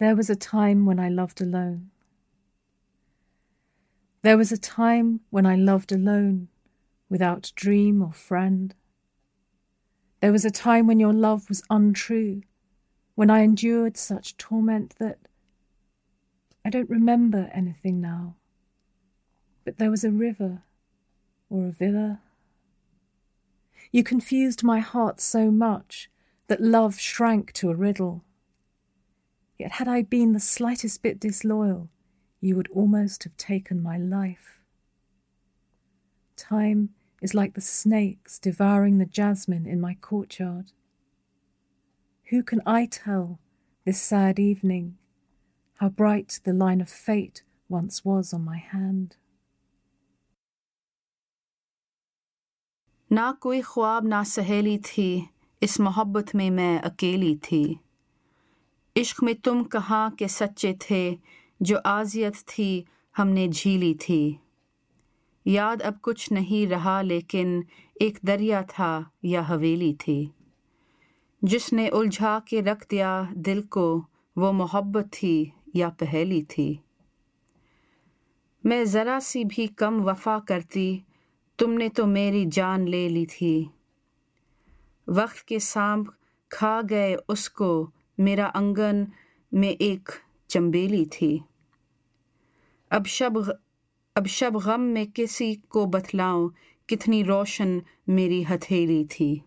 There was a time when I loved alone. There was a time when I loved alone, without dream or friend. There was a time when your love was untrue, when I endured such torment that I don't remember anything now. But there was a river or a villa. You confused my heart so much that love shrank to a riddle. Yet had I been the slightest bit disloyal, you would almost have taken my life. Time is like the snakes devouring the jasmine in my courtyard. Who can I tell this sad evening how bright the line of fate once was on my hand? ना कोई ख्वाब ना सहेली थी इस मोहब्बत में मैं अकेली थी عشق میں تم کہاں کے سچے تھے جو آزیت تھی ہم نے جھیلی تھی۔ یاد اب کچھ نہیں رہا لیکن ایک دریا تھا یا حویلی تھی۔ جس نے الجھا کے رکھ دیا دل کو وہ محبت تھی یا پہلی تھی۔ میں ذرا سی بھی کم وفا کرتی، تم نے تو میری جان لے لی تھی۔ وقت کے سانپ کھا گئے اس کو मेरा अंगन में एक चंबेली थी। अब शब अब शब गम में किसी को बतलाओ कितनी रोशन मेरी हथेली थी।